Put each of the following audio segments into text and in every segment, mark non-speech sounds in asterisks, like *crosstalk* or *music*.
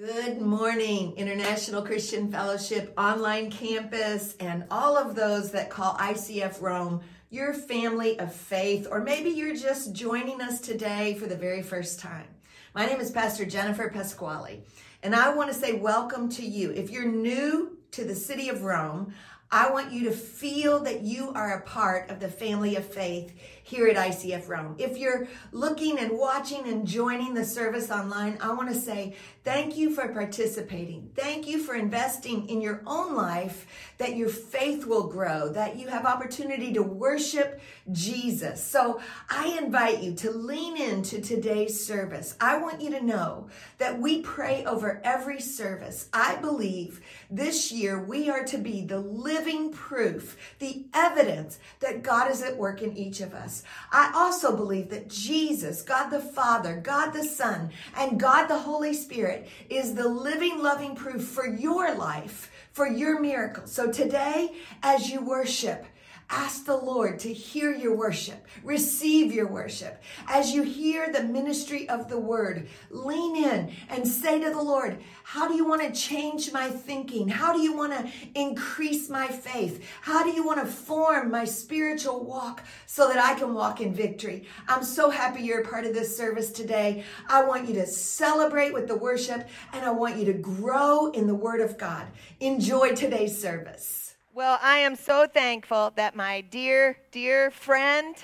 Good morning, International Christian Fellowship online campus, and all of those that call ICF Rome your family of faith, or maybe you're just joining us today for the very first time. My name is Pastor Jennifer Pasquale, and I want to say welcome to you. If you're new to the city of Rome, I want you to feel that you are a part of the family of faith here at ICF Rome. If you're looking and watching and joining the service online, I want to say thank you for participating. Thank you for investing in your own life that your faith will grow, that you have opportunity to worship Jesus. So I invite you to lean into today's service. I want you to know that we pray over every service. I believe this year we are to be the living proof, the evidence that God is at work in each of us. I also believe that Jesus, God the Father, God the Son, and God the Holy Spirit is the living, loving proof for your life, for your miracle. So today, as you worship, Ask the Lord to hear your worship, receive your worship. As you hear the ministry of the word, lean in and say to the Lord, How do you want to change my thinking? How do you want to increase my faith? How do you want to form my spiritual walk so that I can walk in victory? I'm so happy you're a part of this service today. I want you to celebrate with the worship and I want you to grow in the word of God. Enjoy today's service. Well, I am so thankful that my dear, dear friend,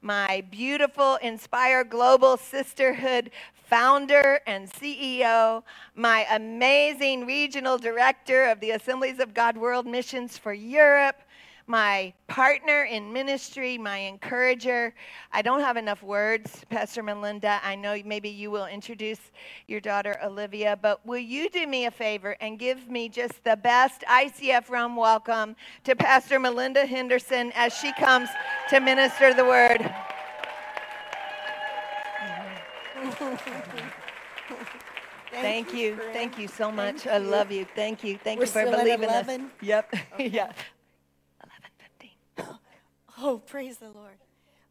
my beautiful Inspire Global Sisterhood founder and CEO, my amazing regional director of the Assemblies of God World Missions for Europe, my partner in ministry, my encourager. I don't have enough words, Pastor Melinda. I know maybe you will introduce your daughter Olivia, but will you do me a favor and give me just the best ICF Rome welcome to Pastor Melinda Henderson as she comes to minister the word? *laughs* Thank, you. Thank you so much. I love you. Thank you. Thank We're you for believing us. 11? Yep. *laughs* yeah. *laughs* Oh, praise the Lord.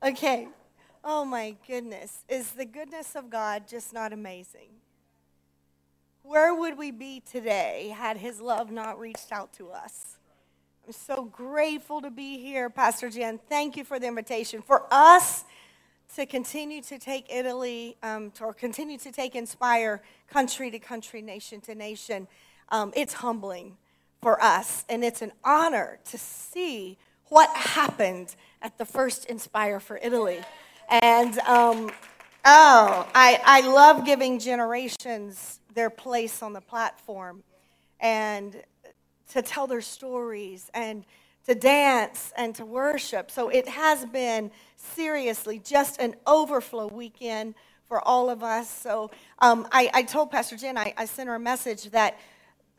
Okay. Oh, my goodness. Is the goodness of God just not amazing? Where would we be today had his love not reached out to us? I'm so grateful to be here, Pastor Jen. Thank you for the invitation. For us to continue to take Italy, um, to, or continue to take Inspire country to country, nation to nation, um, it's humbling for us. And it's an honor to see what happened at the first Inspire for Italy. And um, oh, I, I love giving generations their place on the platform and to tell their stories and to dance and to worship. So it has been seriously just an overflow weekend for all of us. So um, I, I, told Pastor Jen, I, I, sent her a message that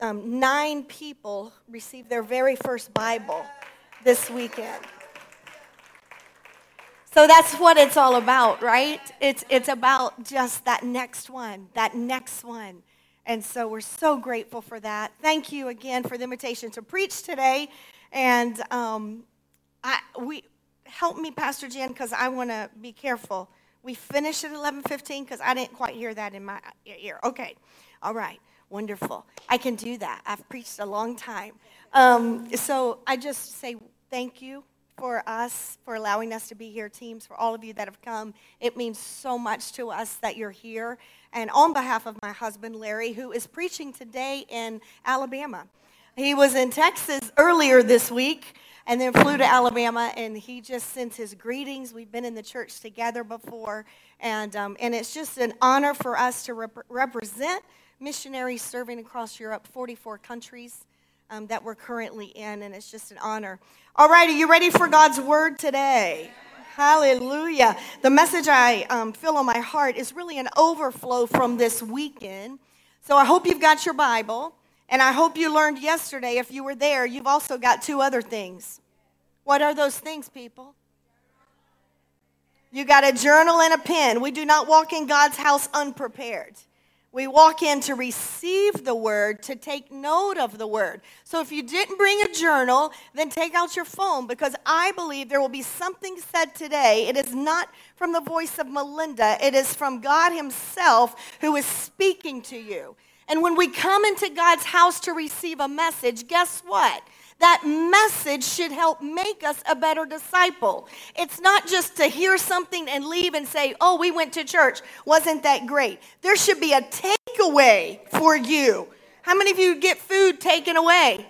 um, nine people received their very first Bible this weekend. So that's what it's all about, right? It's, it's about just that next one, that next one. And so we're so grateful for that. Thank you again for the invitation to preach today. And um, I, we help me, Pastor Jen, because I want to be careful. We finished at 11:15 because I didn't quite hear that in my ear. Okay, all right, wonderful. I can do that. I've preached a long time. Um, so I just say thank you for us, for allowing us to be here, teams, for all of you that have come. It means so much to us that you're here. And on behalf of my husband, Larry, who is preaching today in Alabama, he was in Texas earlier this week and then flew to Alabama, and he just sends his greetings. We've been in the church together before, and, um, and it's just an honor for us to rep- represent missionaries serving across Europe, 44 countries um, that we're currently in, and it's just an honor. All right, are you ready for God's word today? Hallelujah. The message I um, feel on my heart is really an overflow from this weekend. So I hope you've got your Bible, and I hope you learned yesterday, if you were there, you've also got two other things. What are those things, people? You got a journal and a pen. We do not walk in God's house unprepared. We walk in to receive the word, to take note of the word. So if you didn't bring a journal, then take out your phone because I believe there will be something said today. It is not from the voice of Melinda, it is from God Himself who is speaking to you. And when we come into God's house to receive a message, guess what? That message should help make us a better disciple. It's not just to hear something and leave and say, oh, we went to church. Wasn't that great? There should be a takeaway for you. How many of you get food taken away?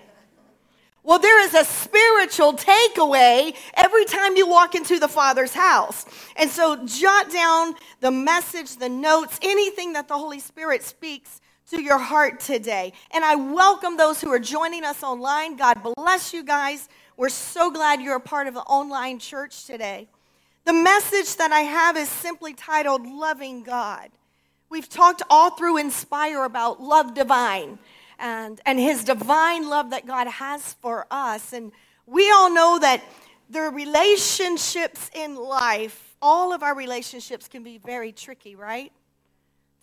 Well, there is a spiritual takeaway every time you walk into the Father's house. And so jot down the message, the notes, anything that the Holy Spirit speaks to your heart today. And I welcome those who are joining us online. God bless you guys. We're so glad you're a part of the online church today. The message that I have is simply titled Loving God. We've talked all through Inspire about love divine and, and his divine love that God has for us. And we all know that the relationships in life, all of our relationships can be very tricky, right?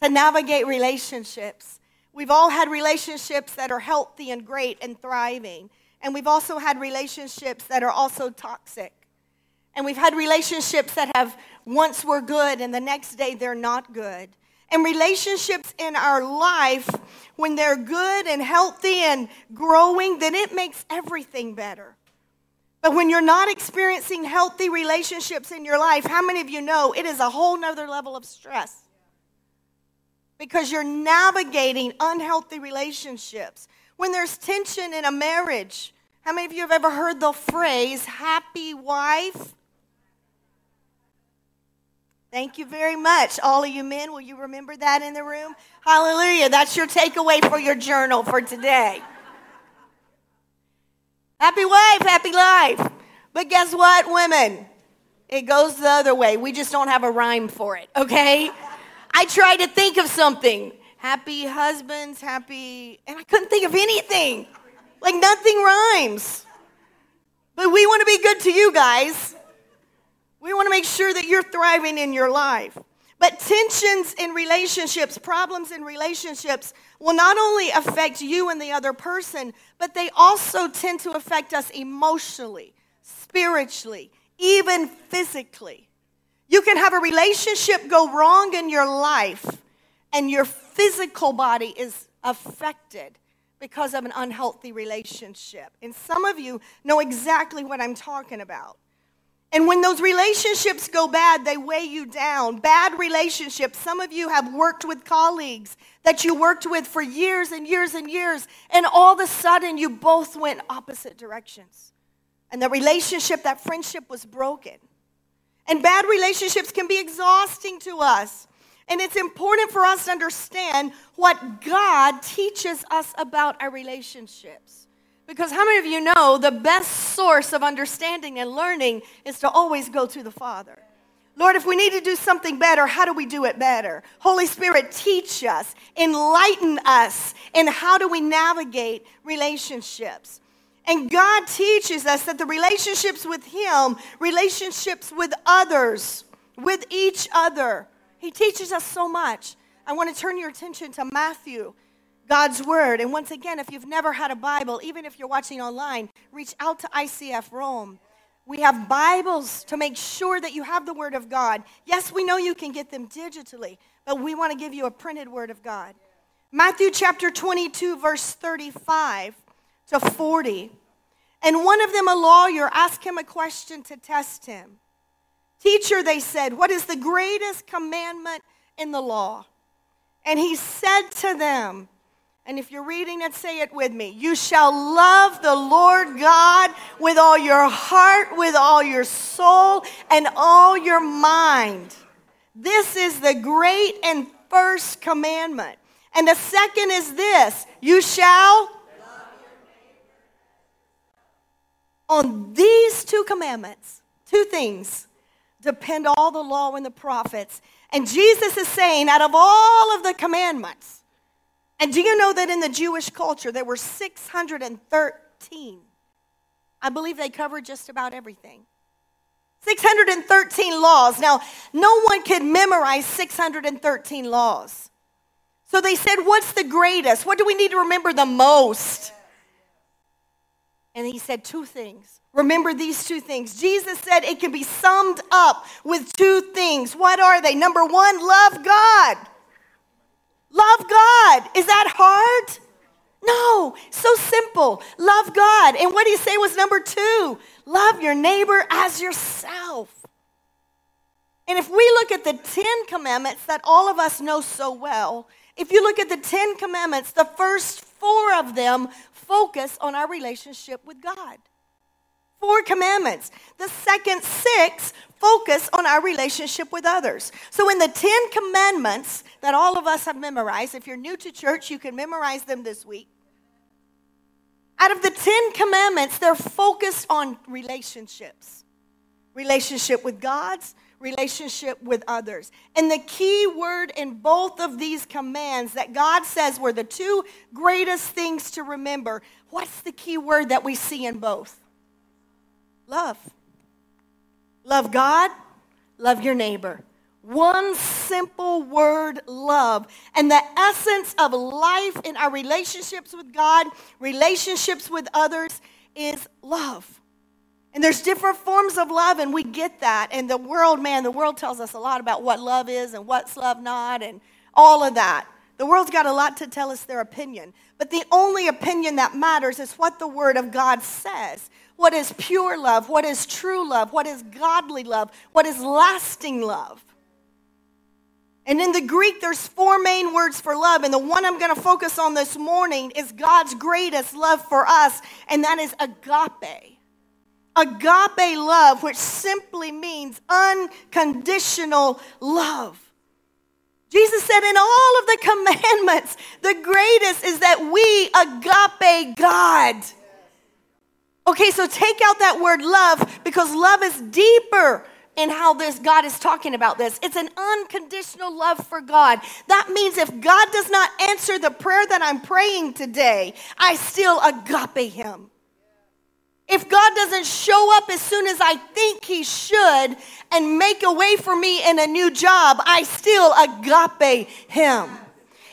To navigate relationships. We've all had relationships that are healthy and great and thriving. And we've also had relationships that are also toxic. And we've had relationships that have once were good and the next day they're not good. And relationships in our life, when they're good and healthy and growing, then it makes everything better. But when you're not experiencing healthy relationships in your life, how many of you know it is a whole nother level of stress? Because you're navigating unhealthy relationships. When there's tension in a marriage, how many of you have ever heard the phrase happy wife, Thank you very much. All of you men, will you remember that in the room? Hallelujah. That's your takeaway for your journal for today. happy wife, happy life. But guess what, women? It goes the other way. We just don't have a rhyme for it, okay? I tried to think of something. Happy husbands, happy, and I couldn't think of anything. Like nothing rhymes. But we want to be good to you guys. We want to make sure that you're thriving in your life. But tensions in relationships, problems in relationships, will not only affect you and the other person, but they also tend to affect us emotionally, spiritually, even physically. You can have a relationship go wrong in your life, and your physical body is affected because of an unhealthy relationship. And some of you know exactly what I'm talking about. And when those relationships go bad, they weigh you down. Bad relationships. Some of you have worked with colleagues that you worked with for years and years and years, and all of a sudden you both went opposite directions. And the relationship, that friendship was broken. And bad relationships can be exhausting to us. And it's important for us to understand what God teaches us about our relationships. Because how many of you know the best source of understanding and learning is to always go to the Father? Lord, if we need to do something better, how do we do it better? Holy Spirit, teach us, enlighten us in how do we navigate relationships. And God teaches us that the relationships with Him, relationships with others, with each other, He teaches us so much. I want to turn your attention to Matthew God's Word. And once again, if you've never had a Bible, even if you're watching online, reach out to ICF Rome. We have Bibles to make sure that you have the Word of God. Yes, we know you can get them digitally, but we want to give you a printed Word of God. Matthew chapter 22, verse 35 to 40. And one of them, a lawyer, asked him a question to test him. Teacher, they said, what is the greatest commandment in the law? And he said to them, and if you're reading it, say it with me. You shall love the Lord God with all your heart, with all your soul, and all your mind. This is the great and first commandment. And the second is this you shall. On these two commandments, two things, depend all the law and the prophets. And Jesus is saying, out of all of the commandments, and do you know that in the Jewish culture, there were 613? I believe they covered just about everything. 613 laws. Now, no one could memorize 613 laws. So they said, What's the greatest? What do we need to remember the most? And he said two things. Remember these two things. Jesus said it can be summed up with two things. What are they? Number one, love God. Love God. Is that hard? No, so simple. Love God. And what you say was number two? Love your neighbor as yourself. And if we look at the Ten Commandments that all of us know so well, if you look at the Ten Commandments, the first four of them focus on our relationship with God. Four commandments. The second six focus on our relationship with others. So, in the Ten Commandments that all of us have memorized, if you're new to church, you can memorize them this week. Out of the Ten Commandments, they're focused on relationships relationship with God's, relationship with others. And the key word in both of these commands that God says were the two greatest things to remember what's the key word that we see in both? Love. Love God, love your neighbor. One simple word, love. And the essence of life in our relationships with God, relationships with others, is love. And there's different forms of love, and we get that. And the world, man, the world tells us a lot about what love is and what's love not, and all of that. The world's got a lot to tell us their opinion. But the only opinion that matters is what the Word of God says. What is pure love? What is true love? What is godly love? What is lasting love? And in the Greek, there's four main words for love. And the one I'm going to focus on this morning is God's greatest love for us, and that is agape. Agape love, which simply means unconditional love. Jesus said in all of the commandments, the greatest is that we agape God. Okay, so take out that word love because love is deeper in how this God is talking about this. It's an unconditional love for God. That means if God does not answer the prayer that I'm praying today, I still agape him. If God doesn't show up as soon as I think He should and make a way for me in a new job, I still agape Him.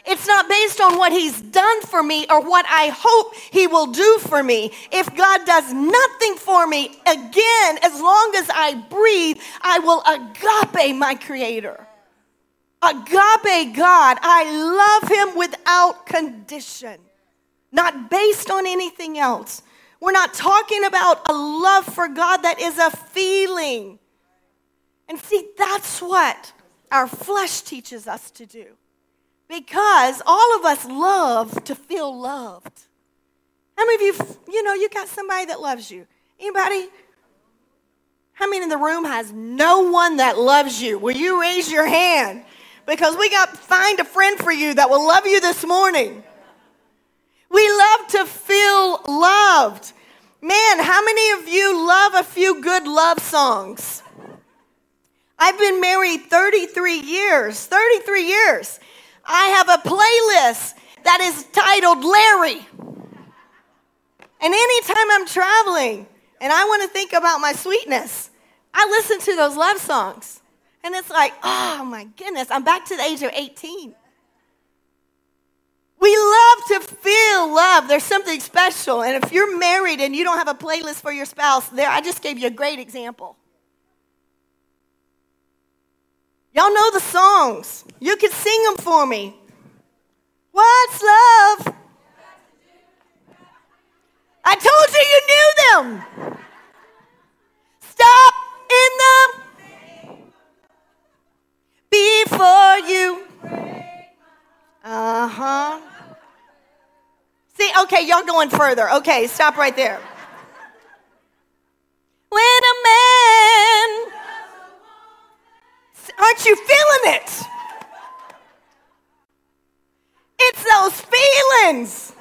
It's not based on what He's done for me or what I hope He will do for me. If God does nothing for me, again, as long as I breathe, I will agape my Creator. Agape God, I love Him without condition, not based on anything else. We're not talking about a love for God that is a feeling. And see, that's what our flesh teaches us to do. Because all of us love to feel loved. How many of you, you know, you got somebody that loves you? Anybody? How many in the room has no one that loves you? Will you raise your hand? Because we got find a friend for you that will love you this morning. We love to feel loved. Man, how many of you love a few good love songs? I've been married 33 years. 33 years. I have a playlist that is titled Larry. And anytime I'm traveling and I want to think about my sweetness, I listen to those love songs. And it's like, oh my goodness, I'm back to the age of 18. We love to feel love. There's something special. And if you're married and you don't have a playlist for your spouse, there I just gave you a great example. Y'all know the songs. You can sing them for me. What's love? I told you you knew them. Going further. Okay, stop right there. When a man, aren't you feeling it? It's those feelings.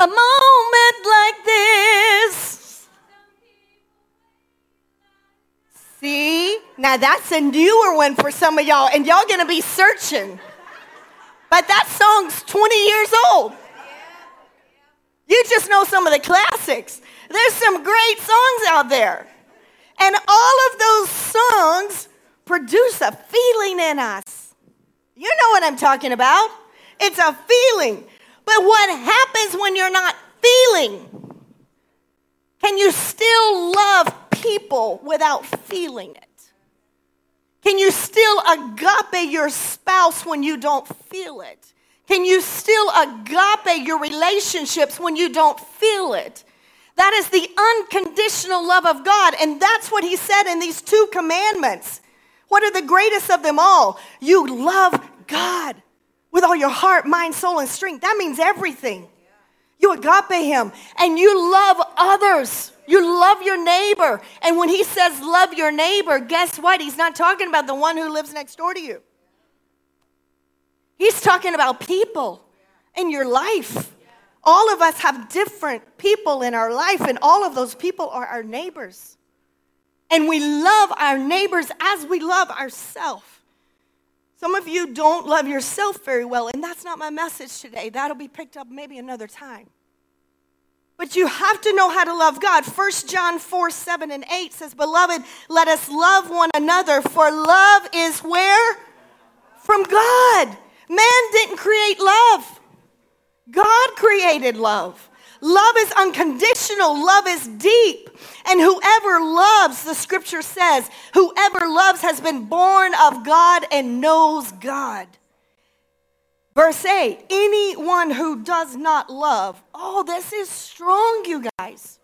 A moment like this. See? Now that's a newer one for some of y'all, and y'all gonna be searching. But that song's 20 years old. You just know some of the classics. There's some great songs out there. And all of those songs produce a feeling in us. You know what I'm talking about. It's a feeling. But what happens when you're not feeling? Can you still love people without feeling it? Can you still agape your spouse when you don't feel it? Can you still agape your relationships when you don't feel it? That is the unconditional love of God. And that's what he said in these two commandments. What are the greatest of them all? You love God with all your heart, mind, soul, and strength. That means everything. You agape him and you love others. You love your neighbor. And when he says love your neighbor, guess what? He's not talking about the one who lives next door to you. He's talking about people in your life. All of us have different people in our life, and all of those people are our neighbors. And we love our neighbors as we love ourselves. Some of you don't love yourself very well, and that's not my message today. That'll be picked up maybe another time. But you have to know how to love God. 1 John 4 7 and 8 says, Beloved, let us love one another, for love is where? From God. Man didn't create love, God created love. Love is unconditional, love is deep. And whoever loves, the scripture says, whoever loves has been born of God and knows God. Verse 8 anyone who does not love, oh, this is strong, you guys.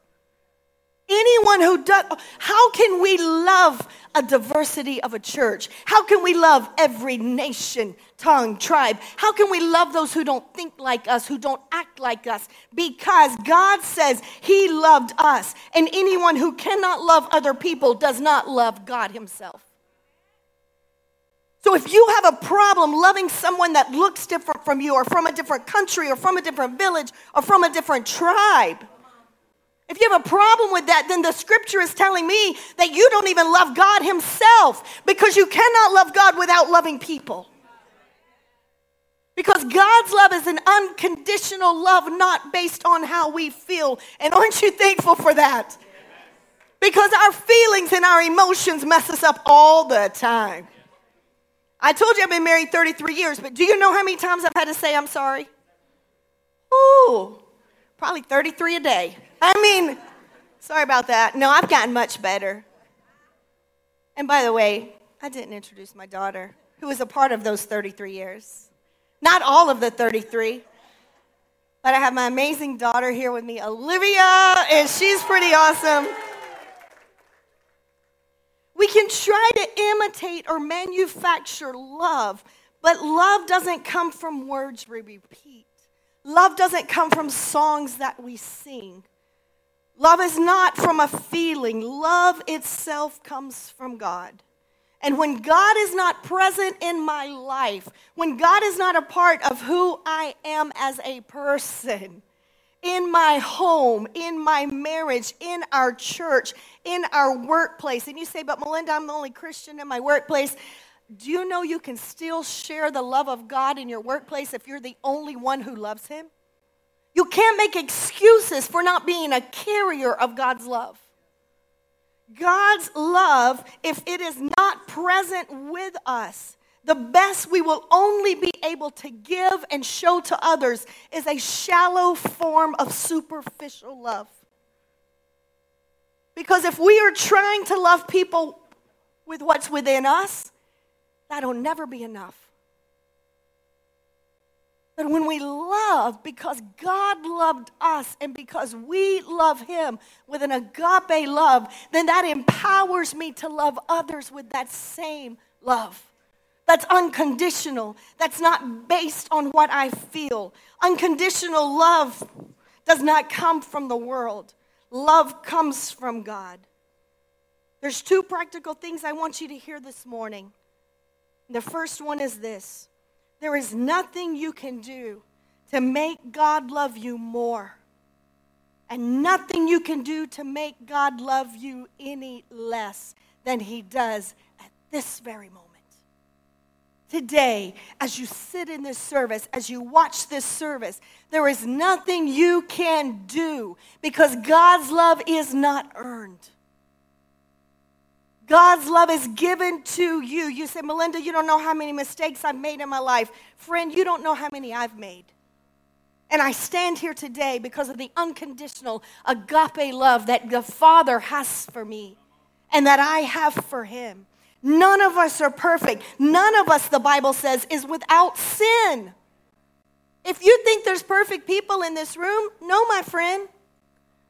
Anyone who does, how can we love a diversity of a church? How can we love every nation, tongue, tribe? How can we love those who don't think like us, who don't act like us? Because God says He loved us, and anyone who cannot love other people does not love God Himself. So if you have a problem loving someone that looks different from you, or from a different country, or from a different village, or from a different tribe, if you have a problem with that, then the scripture is telling me that you don't even love God Himself because you cannot love God without loving people. Because God's love is an unconditional love, not based on how we feel. And aren't you thankful for that? Because our feelings and our emotions mess us up all the time. I told you I've been married 33 years, but do you know how many times I've had to say I'm sorry? Ooh, probably 33 a day. I mean, sorry about that. No, I've gotten much better. And by the way, I didn't introduce my daughter, who was a part of those 33 years. Not all of the 33, but I have my amazing daughter here with me, Olivia, and she's pretty awesome. We can try to imitate or manufacture love, but love doesn't come from words we repeat. Love doesn't come from songs that we sing. Love is not from a feeling, love itself comes from God. And when God is not present in my life, when God is not a part of who I am as a person, in my home, in my marriage, in our church, in our workplace, and you say, But Melinda, I'm the only Christian in my workplace. Do you know you can still share the love of God in your workplace if you're the only one who loves Him? You can't make excuses for not being a carrier of God's love. God's love, if it is not present with us, the best we will only be able to give and show to others is a shallow form of superficial love. Because if we are trying to love people with what's within us, that'll never be enough. But when we love because God loved us and because we love Him with an agape love, then that empowers me to love others with that same love. That's unconditional. That's not based on what I feel. Unconditional love does not come from the world, love comes from God. There's two practical things I want you to hear this morning. The first one is this there is nothing you can do to make God love you more, and nothing you can do to make God love you any less than He does at this very moment. Today, as you sit in this service, as you watch this service, there is nothing you can do because God's love is not earned. God's love is given to you. You say, Melinda, you don't know how many mistakes I've made in my life. Friend, you don't know how many I've made. And I stand here today because of the unconditional agape love that the Father has for me and that I have for Him. None of us are perfect. None of us, the Bible says, is without sin. If you think there's perfect people in this room, no, my friend.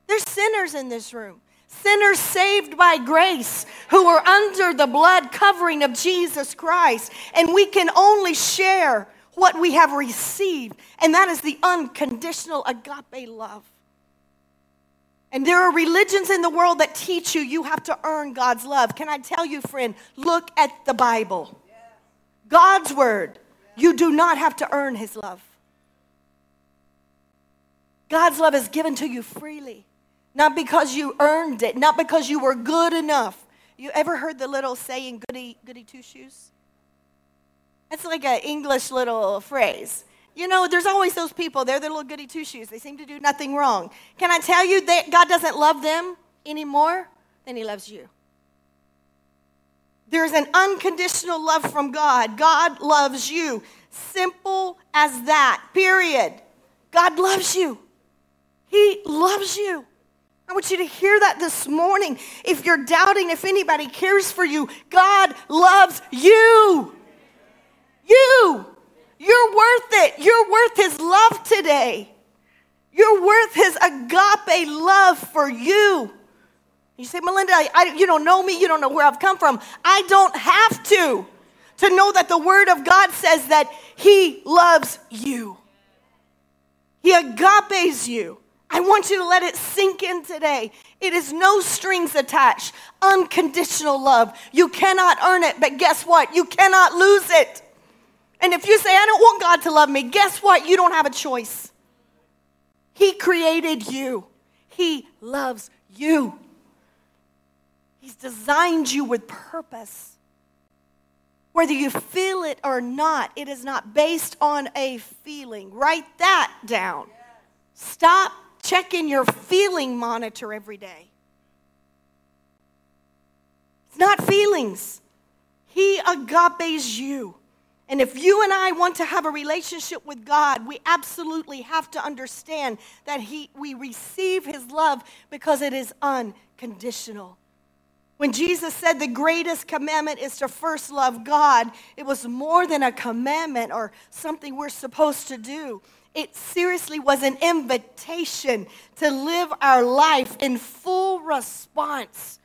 There's sinners in this room. Sinners saved by grace who are under the blood covering of Jesus Christ. And we can only share what we have received, and that is the unconditional agape love. And there are religions in the world that teach you you have to earn God's love. Can I tell you, friend, look at the Bible. God's word. You do not have to earn his love. God's love is given to you freely, not because you earned it, not because you were good enough. You ever heard the little saying, goody, goody two shoes? That's like an English little phrase. You know, there's always those people, they're the little goody two shoes. They seem to do nothing wrong. Can I tell you that God doesn't love them any more than He loves you? There's an unconditional love from God. God loves you. Simple as that, period. God loves you. He loves you. I want you to hear that this morning. If you're doubting if anybody cares for you, God loves you. You. You're worth it. You're worth his love today. You're worth his agape love for you. You say, Melinda, I, I, you don't know me. You don't know where I've come from. I don't have to to know that the word of God says that he loves you. He agapes you. I want you to let it sink in today. It is no strings attached, unconditional love. You cannot earn it, but guess what? You cannot lose it. And if you say, I don't want God to love me, guess what? You don't have a choice. He created you, He loves you. He's designed you with purpose. Whether you feel it or not, it is not based on a feeling. Write that down. Stop checking your feeling monitor every day. It's not feelings. He agapes you. And if you and I want to have a relationship with God, we absolutely have to understand that he, we receive His love because it is unconditional. When Jesus said the greatest commandment is to first love God, it was more than a commandment or something we're supposed to do. It seriously was an invitation to live our life in full response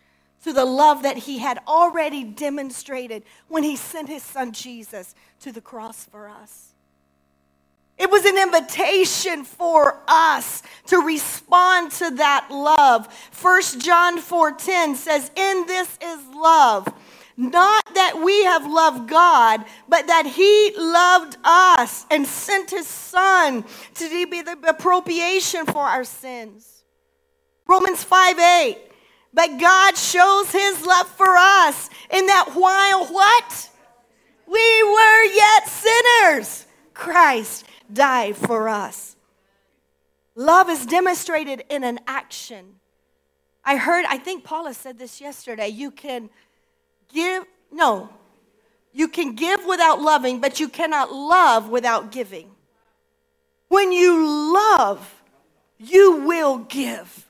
to the love that he had already demonstrated when he sent his son Jesus to the cross for us. It was an invitation for us to respond to that love. 1 John 4:10 says, "In this is love, not that we have loved God, but that he loved us and sent his son to be the appropriation for our sins." Romans 5 8. but God shows his love for us in that while what? We were yet sinners, Christ died for us. Love is demonstrated in an action. I heard, I think Paula said this yesterday. You can give, no, you can give without loving, but you cannot love without giving. When you love, you will give.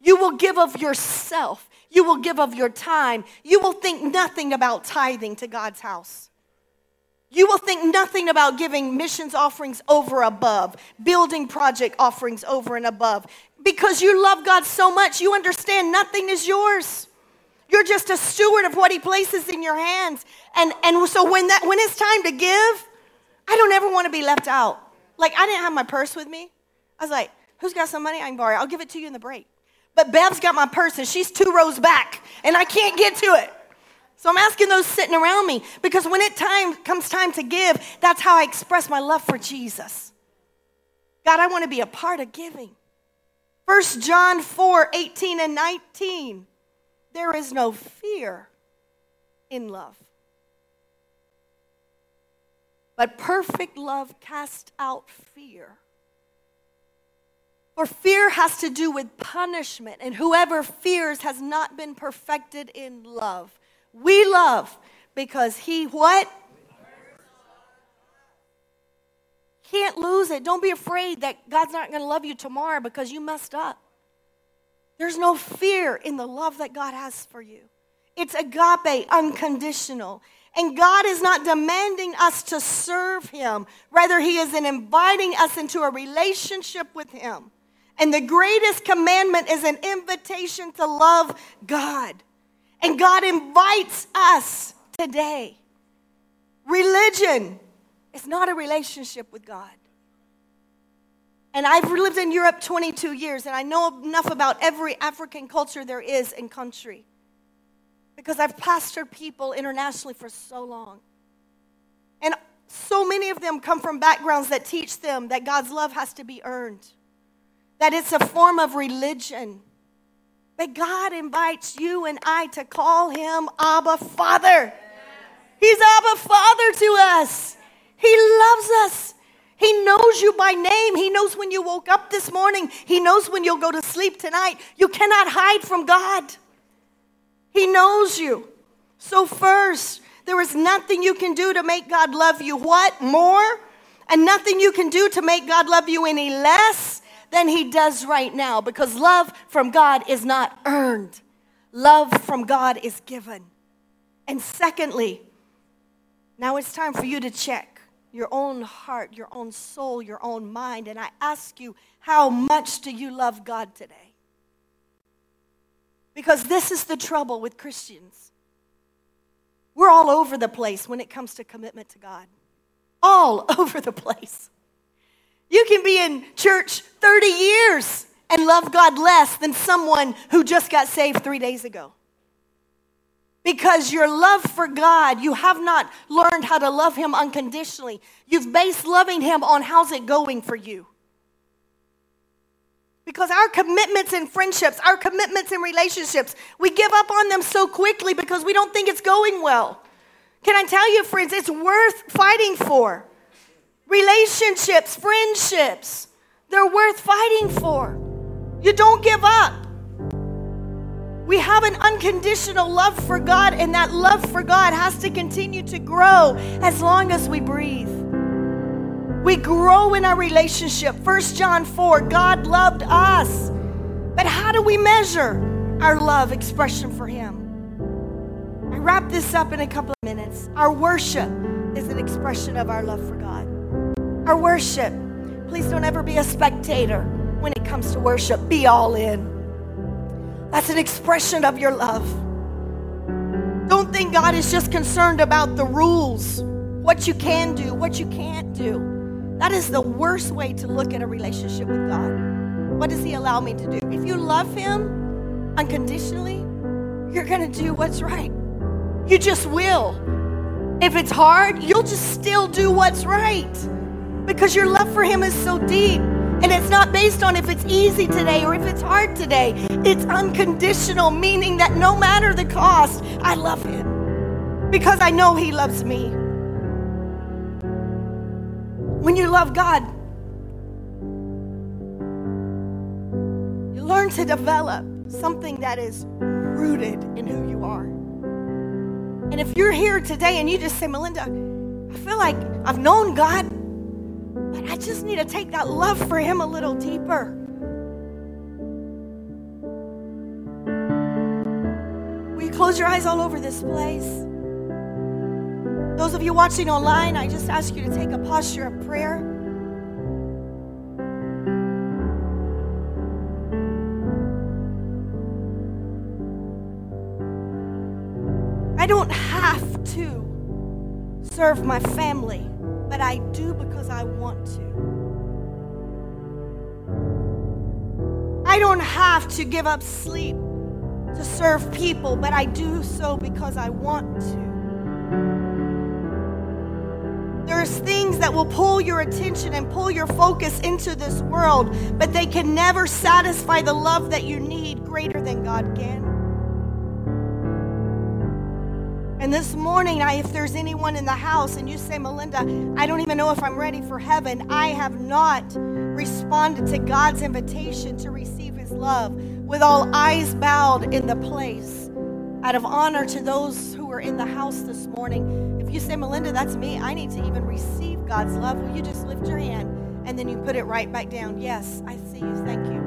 You will give of yourself. You will give of your time. You will think nothing about tithing to God's house. You will think nothing about giving missions offerings over above, building project offerings over and above. Because you love God so much, you understand nothing is yours. You're just a steward of what He places in your hands. And, and so when, that, when it's time to give, I don't ever want to be left out. Like, I didn't have my purse with me. I was like, who's got some money I can borrow? I'll give it to you in the break. But Bev's got my purse and she's two rows back and I can't get to it. So I'm asking those sitting around me because when it time comes time to give, that's how I express my love for Jesus. God, I want to be a part of giving. 1 John 4 18 and 19. There is no fear in love. But perfect love casts out fear. For fear has to do with punishment, and whoever fears has not been perfected in love. We love because he what? Can't lose it. Don't be afraid that God's not going to love you tomorrow because you messed up. There's no fear in the love that God has for you. It's agape, unconditional. And God is not demanding us to serve Him. Rather, He is inviting us into a relationship with Him. And the greatest commandment is an invitation to love God. And God invites us today. Religion is not a relationship with God. And I've lived in Europe 22 years, and I know enough about every African culture there is in country because I've pastored people internationally for so long. And so many of them come from backgrounds that teach them that God's love has to be earned, that it's a form of religion. But God invites you and I to call him Abba Father. He's Abba Father to us. He loves us. He knows you by name. He knows when you woke up this morning. He knows when you'll go to sleep tonight. You cannot hide from God. He knows you. So, first, there is nothing you can do to make God love you what? More? And nothing you can do to make God love you any less than He does right now because love from God is not earned, love from God is given. And secondly, now it's time for you to check your own heart, your own soul, your own mind. And I ask you, how much do you love God today? Because this is the trouble with Christians. We're all over the place when it comes to commitment to God. All *laughs* over the place. You can be in church 30 years and love God less than someone who just got saved three days ago. Because your love for God, you have not learned how to love Him unconditionally. You've based loving Him on how's it going for you. Because our commitments in friendships, our commitments in relationships, we give up on them so quickly because we don't think it's going well. Can I tell you, friends, it's worth fighting for. Relationships, friendships, they're worth fighting for. You don't give up. We have an unconditional love for God, and that love for God has to continue to grow as long as we breathe. We grow in our relationship. 1 John 4 God loved us. But how do we measure our love expression for Him? I wrap this up in a couple of minutes. Our worship is an expression of our love for God. Our worship, please don't ever be a spectator when it comes to worship, be all in. That's an expression of your love. Don't think God is just concerned about the rules, what you can do, what you can't do. That is the worst way to look at a relationship with God. What does He allow me to do? If you love Him unconditionally, you're going to do what's right. You just will. If it's hard, you'll just still do what's right because your love for Him is so deep. And it's not based on if it's easy today or if it's hard today. It's unconditional, meaning that no matter the cost, I love Him because I know He loves me. When you love God, you learn to develop something that is rooted in who you are. And if you're here today and you just say, Melinda, I feel like I've known God, but I just need to take that love for Him a little deeper. Close your eyes all over this place? Those of you watching online, I just ask you to take a posture of prayer. I don't have to serve my family, but I do because I want to. I don't have to give up sleep to serve people, but I do so because I want to. There's things that will pull your attention and pull your focus into this world, but they can never satisfy the love that you need greater than God can. And this morning, I, if there's anyone in the house and you say, Melinda, I don't even know if I'm ready for heaven, I have not responded to God's invitation to receive his love with all eyes bowed in the place. Out of honor to those who are in the house this morning, If you say, Melinda, that's me. I need to even receive God's love. Will you just lift your hand and then you put it right back down? Yes, I see you. Thank you.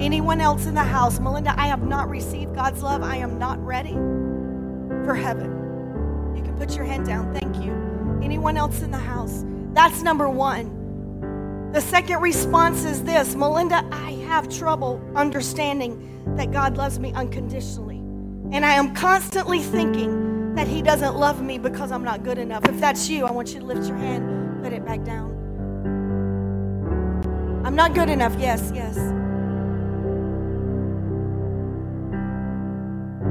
Anyone else in the house? Melinda, I have not received God's love. I am not ready. for heaven. You can put your hand down. Thank you. Anyone else in the house? That's number one. The second response is this Melinda, I have trouble understanding that God loves me unconditionally. And I am constantly thinking that He doesn't love me because I'm not good enough. If that's you, I want you to lift your hand, put it back down. I'm not good enough. Yes, yes.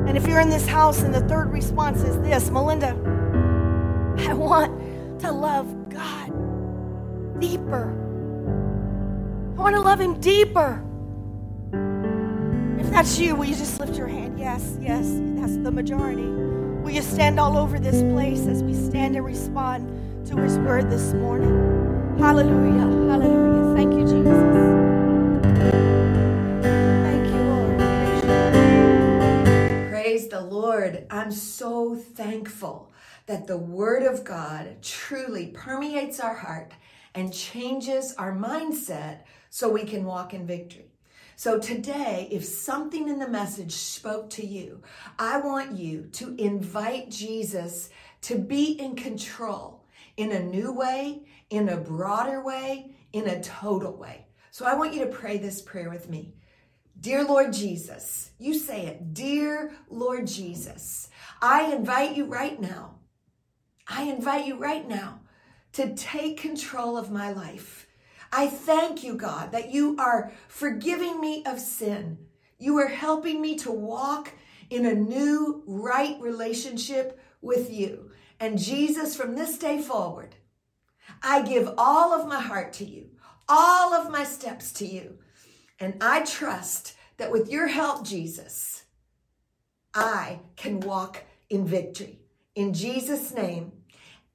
And if you're in this house and the third response is this Melinda, I want to love God deeper. I want to love Him deeper. If that's you, will you just lift your hand? Yes, yes, that's the majority. Will you stand all over this place as we stand and respond to His word this morning? Hallelujah, hallelujah. Thank you, Jesus. Thank you, Lord. Praise the Lord. I'm so thankful that the Word of God truly permeates our heart and changes our mindset so we can walk in victory. So today, if something in the message spoke to you, I want you to invite Jesus to be in control in a new way, in a broader way, in a total way. So I want you to pray this prayer with me. Dear Lord Jesus, you say it. Dear Lord Jesus, I invite you right now. I invite you right now to take control of my life. I thank you, God, that you are forgiving me of sin. You are helping me to walk in a new, right relationship with you. And Jesus, from this day forward, I give all of my heart to you, all of my steps to you. And I trust that with your help, Jesus, I can walk in victory. In Jesus' name,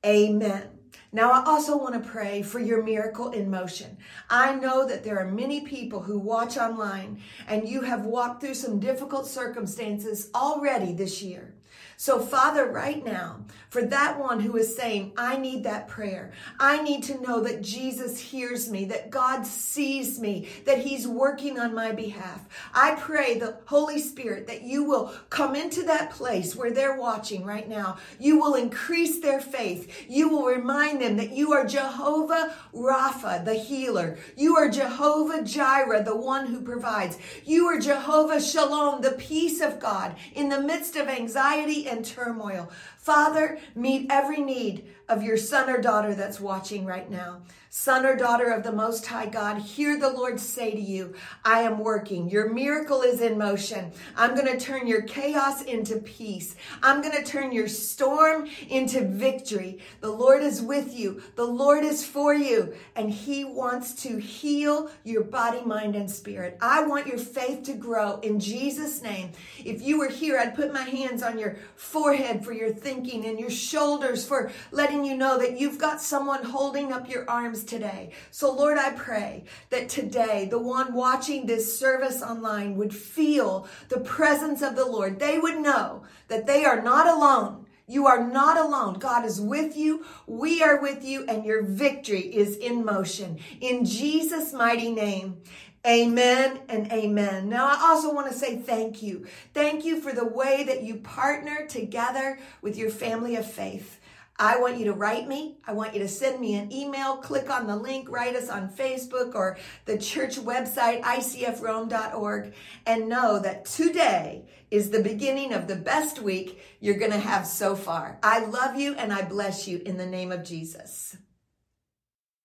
amen. Now, I also want to pray for your miracle in motion. I know that there are many people who watch online and you have walked through some difficult circumstances already this year. So, Father, right now, for that one who is saying, I need that prayer, I need to know that Jesus hears me, that God sees me, that He's working on my behalf. I pray the Holy Spirit that you will come into that place where they're watching right now. You will increase their faith. You will remind them that you are Jehovah Rapha, the healer. You are Jehovah Jireh, the one who provides. You are Jehovah Shalom, the peace of God in the midst of anxiety and turmoil. Father, meet every need of your son or daughter that's watching right now. Son or daughter of the Most High God, hear the Lord say to you, I am working. Your miracle is in motion. I'm going to turn your chaos into peace. I'm going to turn your storm into victory. The Lord is with you. The Lord is for you. And He wants to heal your body, mind, and spirit. I want your faith to grow in Jesus' name. If you were here, I'd put my hands on your forehead for your and your shoulders for letting you know that you've got someone holding up your arms today. So, Lord, I pray that today the one watching this service online would feel the presence of the Lord. They would know that they are not alone. You are not alone. God is with you. We are with you, and your victory is in motion. In Jesus' mighty name. Amen and amen. Now, I also want to say thank you. Thank you for the way that you partner together with your family of faith. I want you to write me. I want you to send me an email. Click on the link, write us on Facebook or the church website, icfrome.org, and know that today is the beginning of the best week you're going to have so far. I love you and I bless you in the name of Jesus.